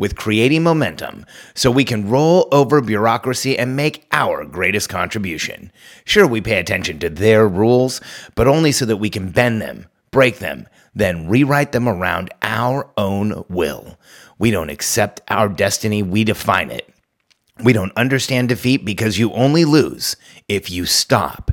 with creating momentum so we can roll over bureaucracy and make our greatest contribution. Sure, we pay attention to their rules, but only so that we can bend them, break them, then rewrite them around our own will. We don't accept our destiny, we define it. We don't understand defeat because you only lose if you stop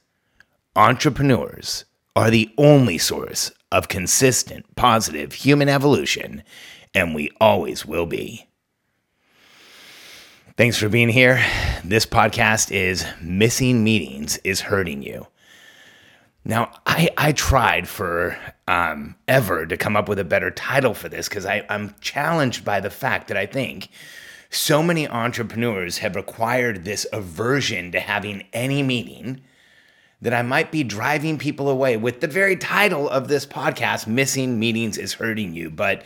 entrepreneurs are the only source of consistent, positive human evolution, and we always will be. Thanks for being here. This podcast is Missing Meetings is Hurting You. Now, I, I tried for um, ever to come up with a better title for this because I'm challenged by the fact that I think so many entrepreneurs have acquired this aversion to having any meeting that I might be driving people away with the very title of this podcast, Missing Meetings is Hurting You. But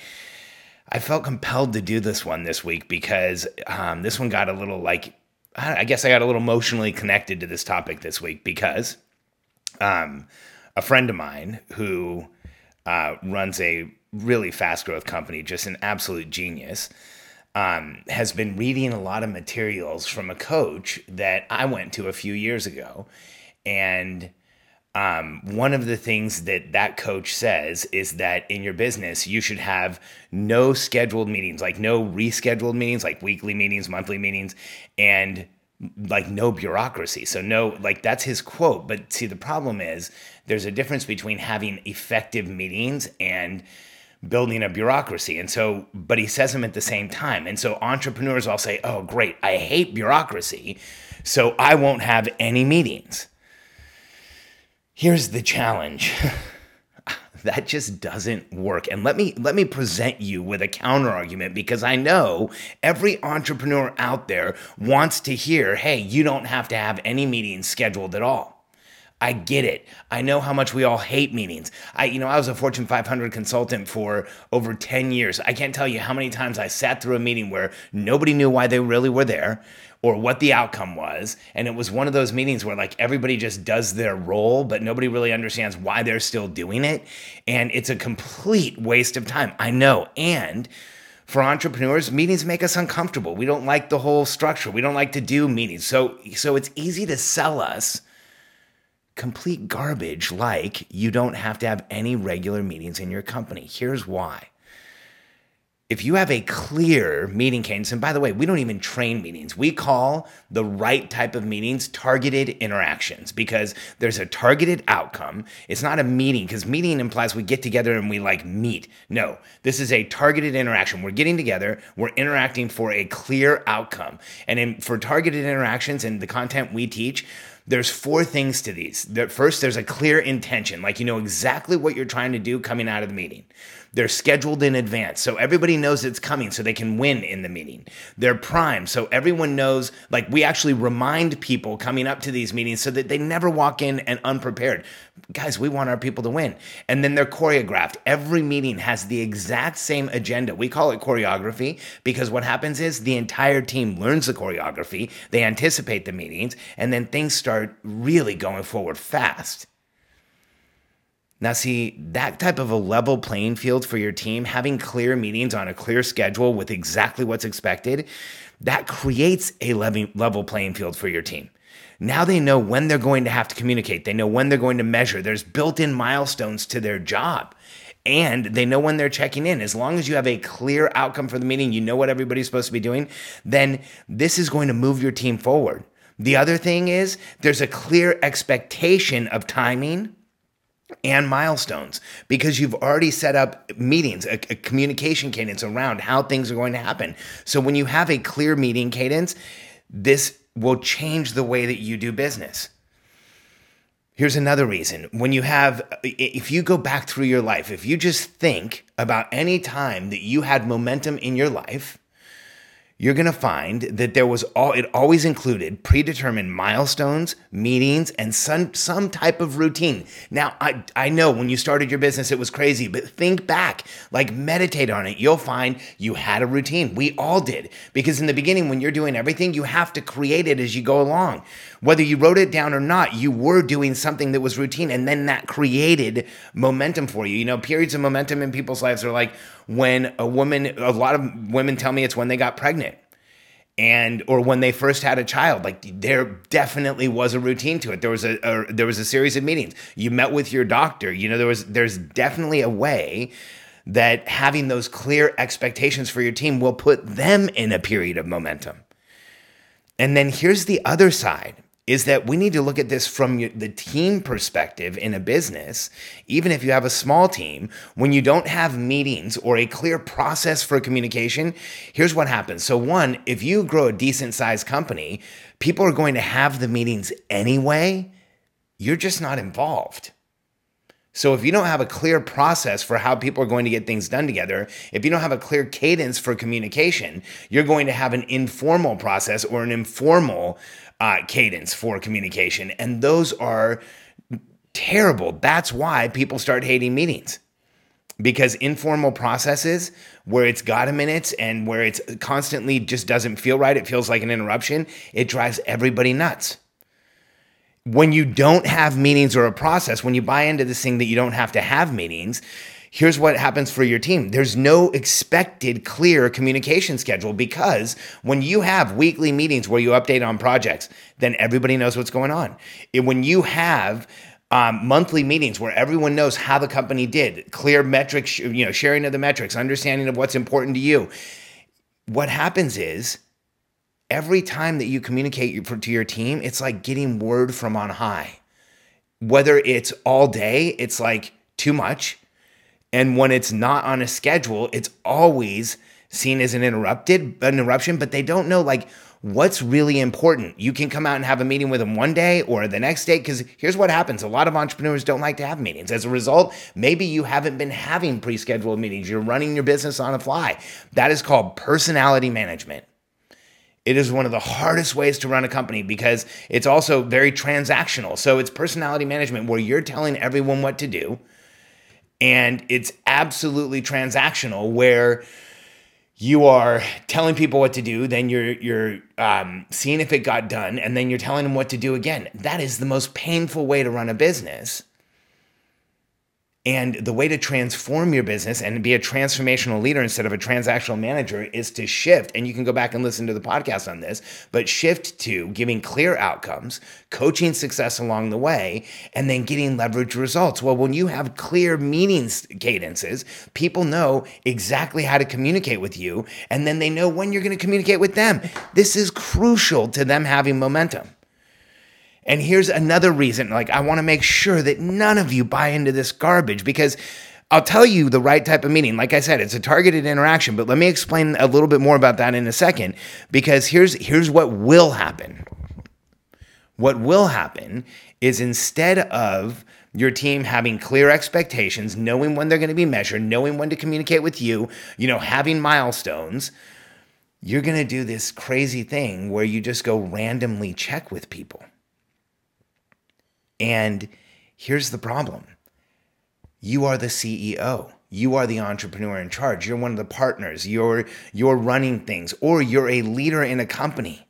I felt compelled to do this one this week because um, this one got a little like, I guess I got a little emotionally connected to this topic this week because um, a friend of mine who uh, runs a really fast growth company, just an absolute genius, um, has been reading a lot of materials from a coach that I went to a few years ago. And um, one of the things that that coach says is that in your business, you should have no scheduled meetings, like no rescheduled meetings, like weekly meetings, monthly meetings, and like no bureaucracy. So, no, like that's his quote. But see, the problem is there's a difference between having effective meetings and building a bureaucracy. And so, but he says them at the same time. And so entrepreneurs all say, oh, great, I hate bureaucracy. So I won't have any meetings. Here's the challenge. that just doesn't work. And let me let me present you with a counter argument because I know every entrepreneur out there wants to hear, "Hey, you don't have to have any meetings scheduled at all." I get it. I know how much we all hate meetings. I, you know, I was a Fortune 500 consultant for over 10 years. I can't tell you how many times I sat through a meeting where nobody knew why they really were there or what the outcome was. And it was one of those meetings where like everybody just does their role, but nobody really understands why they're still doing it. And it's a complete waste of time. I know. And for entrepreneurs, meetings make us uncomfortable. We don't like the whole structure. We don't like to do meetings. So so it's easy to sell us complete garbage like you don't have to have any regular meetings in your company. Here's why. If you have a clear meeting cadence, and by the way, we don't even train meetings. We call the right type of meetings targeted interactions because there's a targeted outcome. It's not a meeting because meeting implies we get together and we like meet. No, this is a targeted interaction. We're getting together, we're interacting for a clear outcome. And in, for targeted interactions and the content we teach, there's four things to these. First, there's a clear intention, like you know exactly what you're trying to do coming out of the meeting. They're scheduled in advance, so everybody knows it's coming, so they can win in the meeting. They're primed, so everyone knows, like, we actually remind people coming up to these meetings so that they never walk in and unprepared. Guys, we want our people to win. And then they're choreographed. Every meeting has the exact same agenda. We call it choreography because what happens is the entire team learns the choreography, they anticipate the meetings, and then things start really going forward fast. Now, see, that type of a level playing field for your team, having clear meetings on a clear schedule with exactly what's expected, that creates a level playing field for your team. Now they know when they're going to have to communicate. They know when they're going to measure. There's built in milestones to their job. And they know when they're checking in. As long as you have a clear outcome for the meeting, you know what everybody's supposed to be doing, then this is going to move your team forward. The other thing is there's a clear expectation of timing and milestones because you've already set up meetings, a, a, communication cadence around how things are going to happen. So when you have a clear meeting cadence, this will change the way that you do business. Here's another reason. When you have, if you go back through your life, if you just think about any time that you had momentum in your life, you're going to find that there was all it always included predetermined milestones meetings and some some type of routine. Now i i know when you started your business it was crazy but think back like meditate on it. You'll find you had a routine. We all did. Because in the beginning when you're doing everything you have to create it as you go along whether you wrote it down or not you were doing something that was routine and then that created momentum for you. You know periods of momentum in people's lives are like when a woman a lot of women tell me it's when they got pregnant and or when they first had a child. Like there definitely was a routine to it. There was a, a, there was a series of meetings. You met with your doctor. You know there was there's definitely a way that having those clear expectations for your team will put them in a period of momentum. And then here's the other side is that we need to look at this from the team perspective in a business, even if you have a small team, when you don't have meetings or a clear process for communication, here's what happens. So, one, if you grow a decent sized company, people are going to have the meetings anyway, you're just not involved. So if you don't have a clear process for how people are going to get things done together, if you don't have a clear cadence for communication, you're going to have an informal process or an informal uh, cadence for communication. And those are terrible. That's why people start hating meetings because informal processes where it's got a minute and where it's constantly just doesn't feel right, it feels like an interruption, it drives everybody nuts. When you don't have meetings or a process, when you buy into this thing that you don't have to have meetings, here's what happens for your team there's no expected clear communication schedule because when you have weekly meetings where you update on projects, then everybody knows what's going on. When you have um, monthly meetings where everyone knows how the company did, clear metrics, you know, sharing of the metrics, understanding of what's important to you. What happens is every time that you communicate to your team, it's like getting word from on high. Whether it's all day, it's like too much. And when it's not on a schedule, it's always seen as an interrupted an interruption, but they don't know like what's really important. You can come out and have a meeting with them one day or the next day because here's what happens. A lot of entrepreneurs don't like to have meetings. As a result, maybe you haven't been having pre-scheduled meetings. You're running your business on the fly. That is called personality management. It is one of the hardest ways to run a company because it's also very transactional. So it's personality management where you're telling everyone what to do and it's absolutely transactional where you are telling people what to do then you're you're um, seeing if it got done and then you're telling them what to do again. That is the most painful way to run a business and the way to transform your business and be a transformational leader instead of a transactional manager is to shift. And you can go back and listen to the podcast on this, but shift to giving clear outcomes, coaching success along the way, and then getting leverage results. Well, when you have clear meetings cadences, people know exactly how to communicate with you, and then they know when you're going to communicate with them. This is crucial to them having momentum. And here's another reason like, I want to make sure that none of you buy into this garbage because I'll tell you the right type of meeting. Like I said, it's a targeted interaction, but let me explain a little bit more about that in a second because here's here's what will happen. What will happen is instead of your team having clear expectations, knowing when they're going to be measured, knowing when to communicate with you, you know, having milestones, you're going to do this crazy thing where you just go randomly check with people. And here's the problem you are the CEO. You are the entrepreneur in charge. You're one of the partners. You're, you're running things, or you're a leader in a company.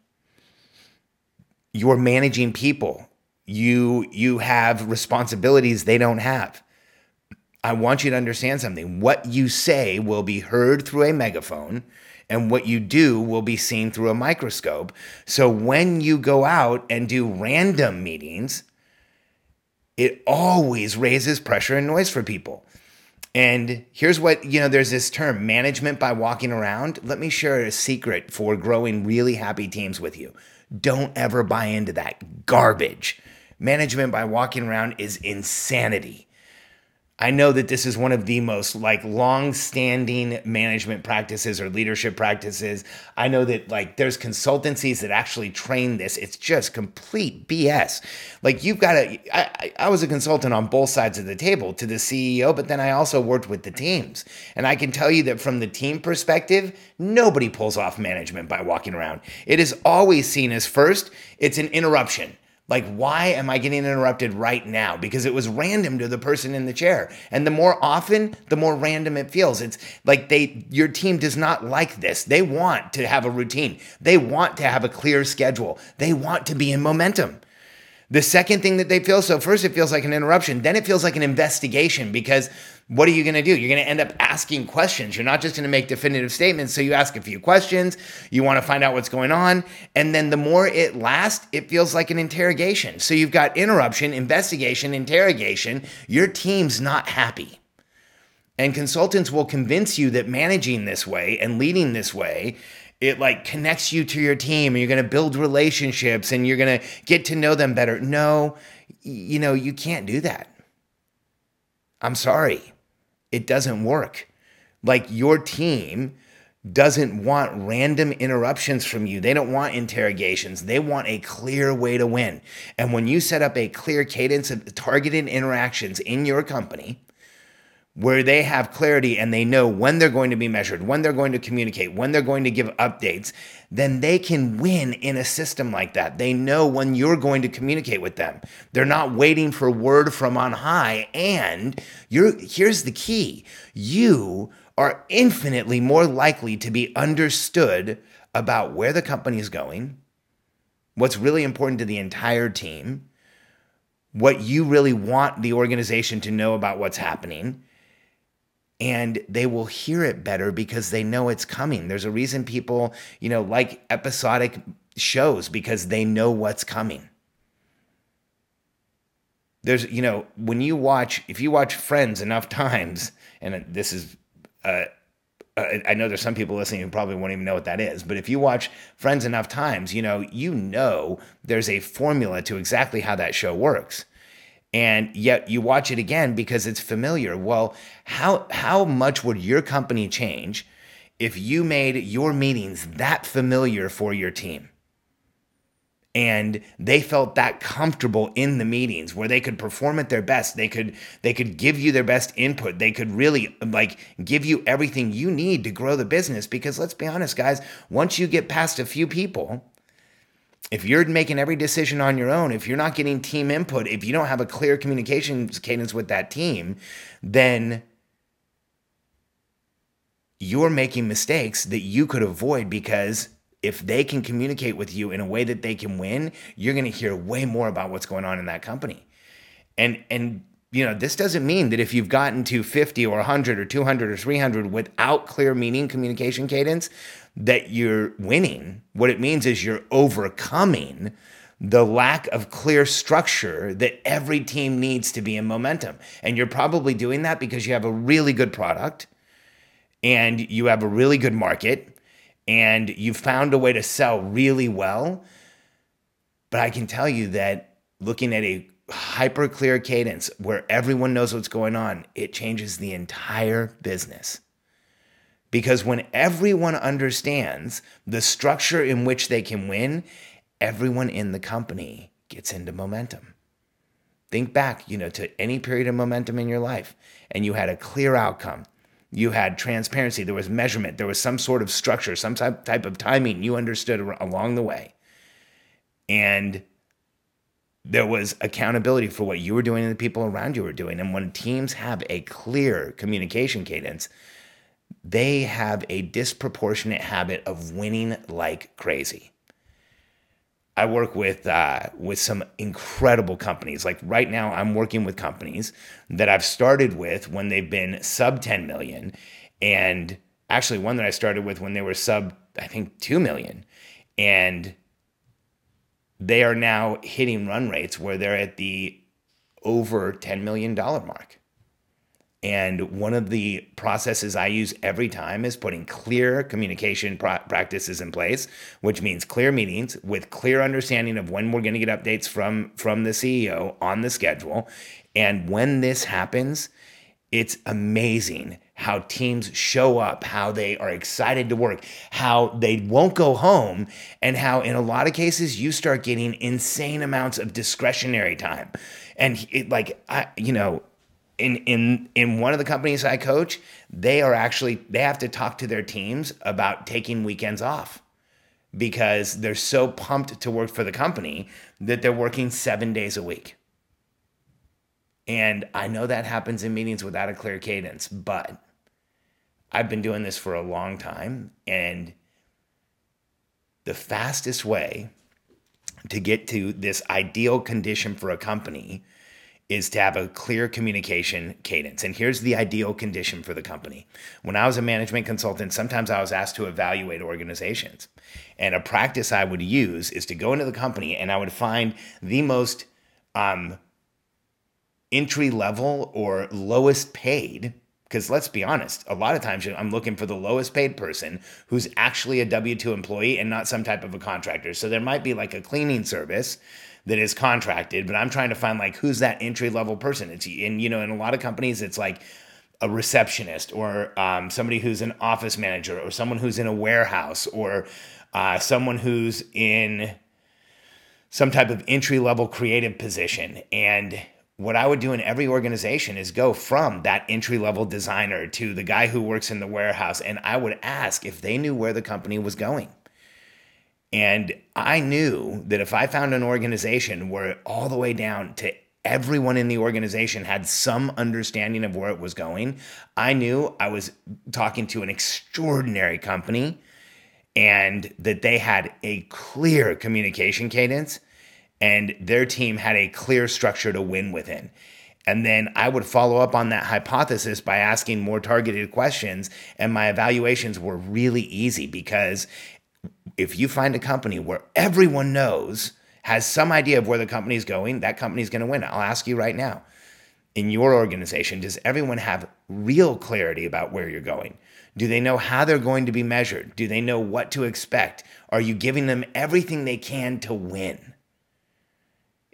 You're managing people. You, you have responsibilities they don't have. I want you to understand something. What you say will be heard through a megaphone, and what you do will be seen through a microscope. So when you go out and do random meetings, it always raises pressure and noise for people. And here's what, you know, there's this term management by walking around. Let me share a secret for growing really happy teams with you. Don't ever buy into that garbage. Management by walking around is insanity. I know that this is one of the most like long-standing management practices or leadership practices. I know that like there's consultancies that actually train this. It's just complete BS. Like you've got to. I, I was a consultant on both sides of the table to the CEO, but then I also worked with the teams, and I can tell you that from the team perspective, nobody pulls off management by walking around. It is always seen as first. It's an interruption like, why am I getting interrupted right now? Because it was random to the person in the chair. And the more often, the more random it feels. It's like they, your team does not like this. They want to have a routine. They want to have a clear schedule. They want to be in momentum. The second thing that they feel, so first it feels like an interruption, then it feels like an investigation because what are you going to do? You're going to end up asking questions. You're not just going to make definitive statements. So you ask a few questions, you want to find out what's going on. And then the more it lasts, it feels like an interrogation. So you've got interruption, investigation, interrogation. Your team's not happy. And consultants will convince you that managing this way and leading this way it like connects you to your team and you're going to build relationships and you're going to get to know them better. No, you know, you can't do that. I'm sorry. It doesn't work. Like your team doesn't want random interruptions from you. They don't want interrogations. They want a clear way to win. And when you set up a clear cadence of targeted interactions in your company, where they have clarity and they know when they're going to be measured, when they're going to communicate, when they're going to give updates, then they can win in a system like that. They know when you're going to communicate with them. They're not waiting for word from on high. And you're, here's the key you are infinitely more likely to be understood about where the company is going, what's really important to the entire team, what you really want the organization to know about what's happening and they will hear it better because they know it's coming. There's a reason people, you know, like episodic shows because they know what's coming. There's, you know, when you watch, if you watch Friends enough times, and this is, uh, uh, I know there's some people listening who probably won't even know what that is, but if you watch Friends enough times, you know, you know there's a formula to exactly how that show works and yet you watch it again because it's familiar. Well, how how much would your company change if you made your meetings that familiar for your team? and they felt that comfortable in the meetings where they could perform at their best they could they could give you their best input they could really like give you everything you need to grow the business because let's be honest guys once you get past a few people if you're making every decision on your own, if you're not getting team input, if you don't have a clear communications cadence with that team, then you're making mistakes that you could avoid because if they can communicate with you in a way that they can win, you're going to hear way more about what's going on in that company. And and you know, this doesn't mean that if you've gotten to 50 or 100 or 200 or 300 without clear meaning communication cadence, that you're winning. What it means is you're overcoming the lack of clear structure that every team needs to be in momentum. And you're probably doing that because you have a really good product and you have a really good market and you've found a way to sell really well. But I can tell you that looking at a hyper clear cadence where everyone knows what's going on, it changes the entire business. Because when everyone understands the structure in which they can win, everyone in the company gets into momentum. Think back, you know, to any period of momentum in your life and you had a clear outcome. You had transparency, there was measurement, there was some sort of structure, some type of timing you understood along the way. And there was accountability for what you were doing and the people around you were doing. And when teams have a clear communication cadence, they have a disproportionate habit of winning like crazy. I work with uh, with some incredible companies. Like right now, I'm working with companies that I've started with when they've been sub 10 million, and actually one that I started with when they were sub I think 2 million, and they are now hitting run rates where they're at the over $10 million mark. And one of the processes I use every time is putting clear communication practices in place, which means clear meetings with clear understanding of when we're going to get updates from from the CEO on the schedule. And when this happens, it's amazing how teams show up, how they are excited to work, how they won't go home, and how in a lot of cases you start getting insane amounts of discretionary time. And it, like I, you know, in in in one of the companies I coach, they are actually they have to talk to their teams about taking weekends off because they're so pumped to work for the company that they're working 7 days a week. And I know that happens in meetings without a clear cadence, but I've been doing this for a long time. And the fastest way to get to this ideal condition for a company is to have a clear communication cadence. And here's the ideal condition for the company. When I was a management consultant, sometimes I was asked to evaluate organizations. And a practice I would use is to go into the company and I would find the most um, entry level or lowest paid because let's be honest, a lot of times I'm looking for the lowest paid person who's actually a W 2 employee and not some type of a contractor. So there might be like a cleaning service that is contracted, but I'm trying to find like who's that entry level person. It's, and you know, in a lot of companies, it's like a receptionist or um, somebody who's an office manager or someone who's in a warehouse or uh, someone who's in some type of entry level creative position. And what I would do in every organization is go from that entry level designer to the guy who works in the warehouse. And I would ask if they knew where the company was going. And I knew that if I found an organization where all the way down to everyone in the organization had some understanding of where it was going, I knew I was talking to an extraordinary company and that they had a clear communication cadence and their team had a clear structure to win within. And then I would follow up on that hypothesis by asking more targeted questions. And my evaluations were really easy because if you find a company where everyone knows, has some idea of where the company is going, that company is going to win. I'll ask you right now in your organization, does everyone have real clarity about where you're going? Do they know how they're going to be measured? Do they know what to expect? Are you giving them everything they can to win?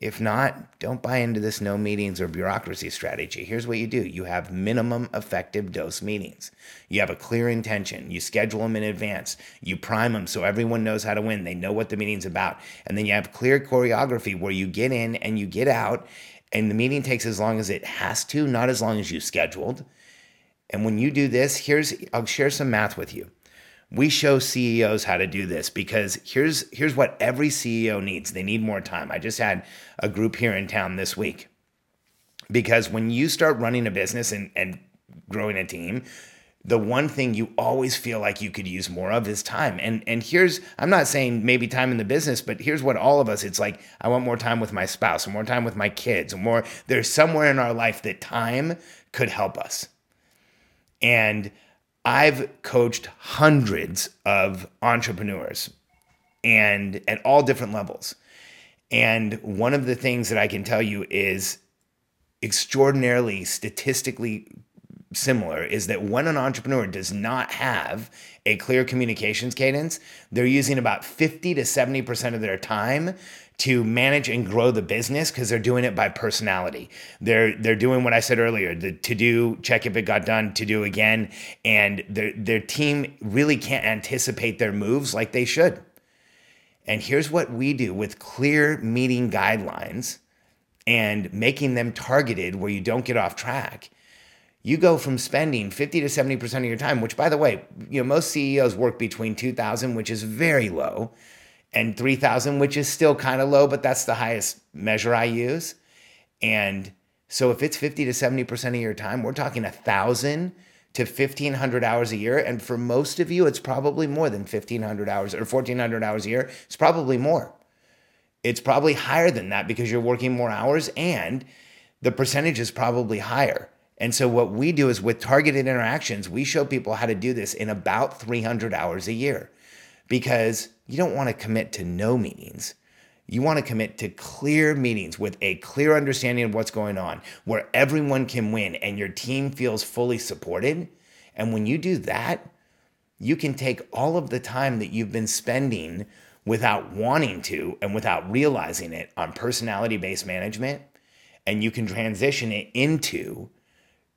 If not, don't buy into this no meetings or bureaucracy strategy. Here's what you do you have minimum effective dose meetings. You have a clear intention. You schedule them in advance. You prime them so everyone knows how to win. They know what the meeting's about. And then you have clear choreography where you get in and you get out, and the meeting takes as long as it has to, not as long as you scheduled. And when you do this, here's I'll share some math with you we show CEOs how to do this because here's here's what every CEO needs. They need more time. I just had a group here in town this week. Because when you start running a business and, and growing a team, the one thing you always feel like you could use more of is time. And and here's I'm not saying maybe time in the business, but here's what all of us it's like I want more time with my spouse, or more time with my kids, or more there's somewhere in our life that time could help us. And I've coached hundreds of entrepreneurs and at all different levels. And one of the things that I can tell you is extraordinarily statistically similar is that when an entrepreneur does not have a clear communications cadence, they're using about 50 to 70% of their time to manage and grow the business because they're doing it by personality. They're they're doing what I said earlier, the to do, check if it got done, to do again, and their their team really can't anticipate their moves like they should. And here's what we do with clear meeting guidelines and making them targeted where you don't get off track. You go from spending 50 to 70% of your time, which by the way, you know, most CEOs work between 2000, which is very low, and 3000 which is still kind of low but that's the highest measure i use. And so if it's 50 to 70% of your time we're talking 1000 to 1500 hours a year. And for most of you it's probably more than 1500 hours or 1400 hours a year. It's probably more. It's probably higher than that because you're working more hours and the percentage is probably higher. And so what we do is with targeted interactions we show people how to do this in about 300 hours a year because you don't want to commit to no meetings. You want to commit to clear meetings with a clear understanding of what's going on, where everyone can win and your team feels fully supported. And when you do that, you can take all of the time that you've been spending without wanting to and without realizing it on personality based management, and you can transition it into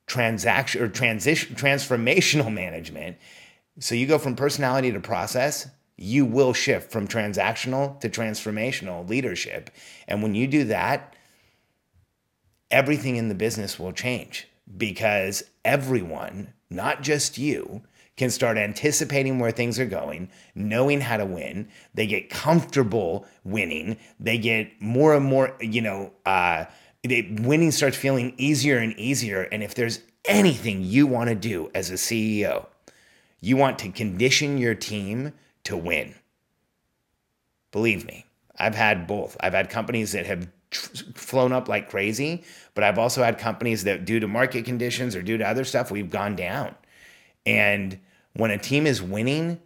transaction or transition transformational management. So you go from personality to process, you will shift from transactional to transformational leadership. And when you do that, everything in the business will change because everyone, not just you, can start anticipating where things are going, knowing how to win. They get comfortable winning. They get more and more, you know, uh, they, winning starts feeling easier and easier. And if there's anything you want to do as a CEO, you want to condition your team to win. Believe me, I've had both. I've had companies that have flown up like crazy, but I've also had companies that, due to market conditions or due to other stuff, we've gone down. And when a team is winning,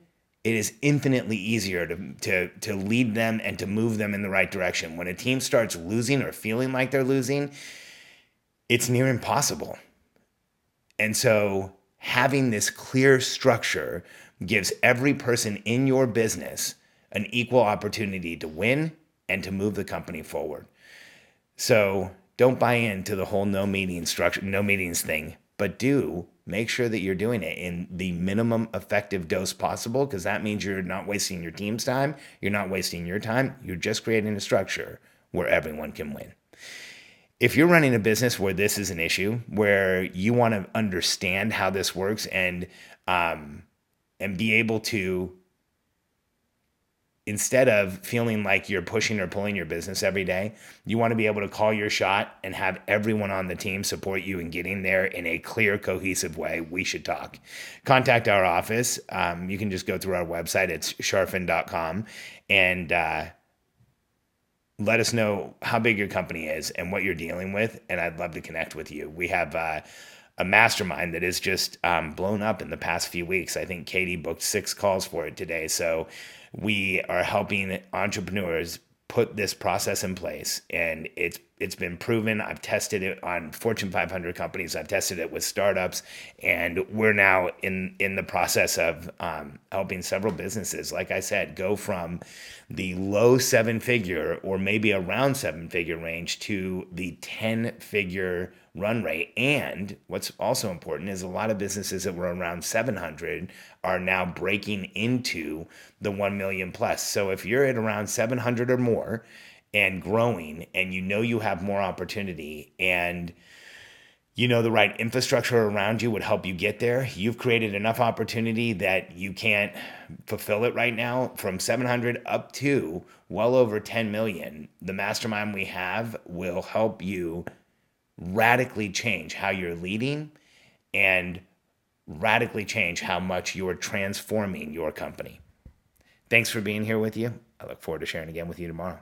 it is infinitely easier to, to, to lead them and to move them in the right direction. When a team starts losing or feeling like they're losing, it's near impossible. And so, having this clear structure gives every person in your business an equal opportunity to win and to move the company forward. So, don't buy into the whole no meeting structure, no meetings thing, but do make sure that you're doing it in the minimum effective dose possible because that means you're not wasting your team's time, you're not wasting your time, you're just creating a structure where everyone can win. If you're running a business where this is an issue, where you want to understand how this works and um, and be able to instead of feeling like you're pushing or pulling your business every day, you want to be able to call your shot and have everyone on the team support you in getting there in a clear, cohesive way. We should talk. Contact our office. Um, you can just go through our website. It's charfen.com and uh, let us know how big your company is and what you're dealing with. And I'd love to connect with you. We have, uh, a mastermind that is just um, blown up in the past few weeks. I think Katie booked six calls for it today. So we are helping entrepreneurs put this process in place and it's it's been proven i've tested it on fortune 500 companies i've tested it with startups and we're now in in the process of um, helping several businesses like i said go from the low seven figure or maybe around seven figure range to the 10 figure run rate. And what's also important is a lot of businesses that were around 700 are now breaking into the 1 million plus. So if you're at around 700 or more and growing and you know you have more opportunity and you know the right infrastructure around you would help you get there. You've created enough opportunity that you can't fulfill it right now from 700 up to well over 10 million. The mastermind we have will help you radically change how you're leading and radically change how much you're transforming your company. Thanks for being here with you. I look forward to sharing again with you tomorrow.